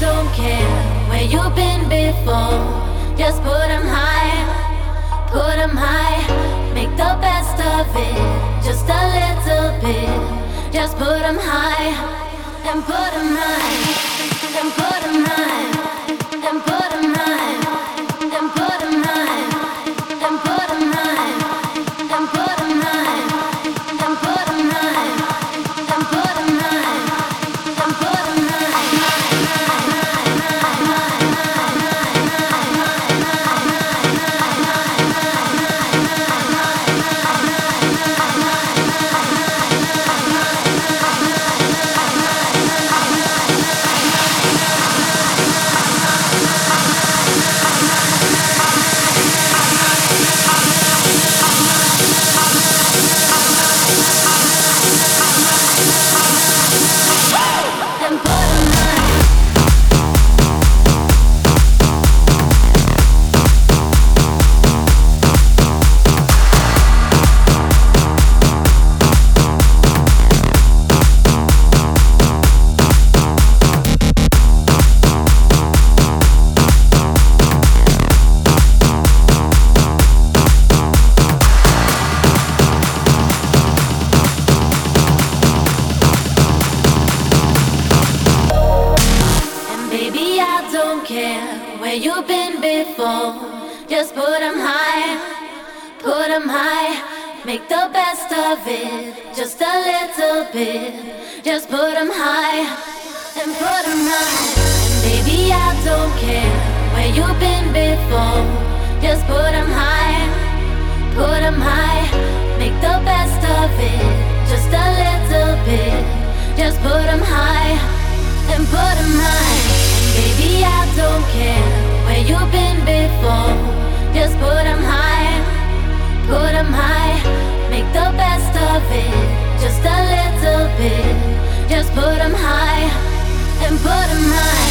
don't care where you've been before. Just put high, put high. Make the best of it, just a little bit. Just put them high and put them high here where you've been before. Just put them high, put them high. Make the best of it, just a little bit. Just put them high and put them And Baby, I don't care where you've been before. Just put them high, put them high. Make the best of it, just a little bit. and put a mind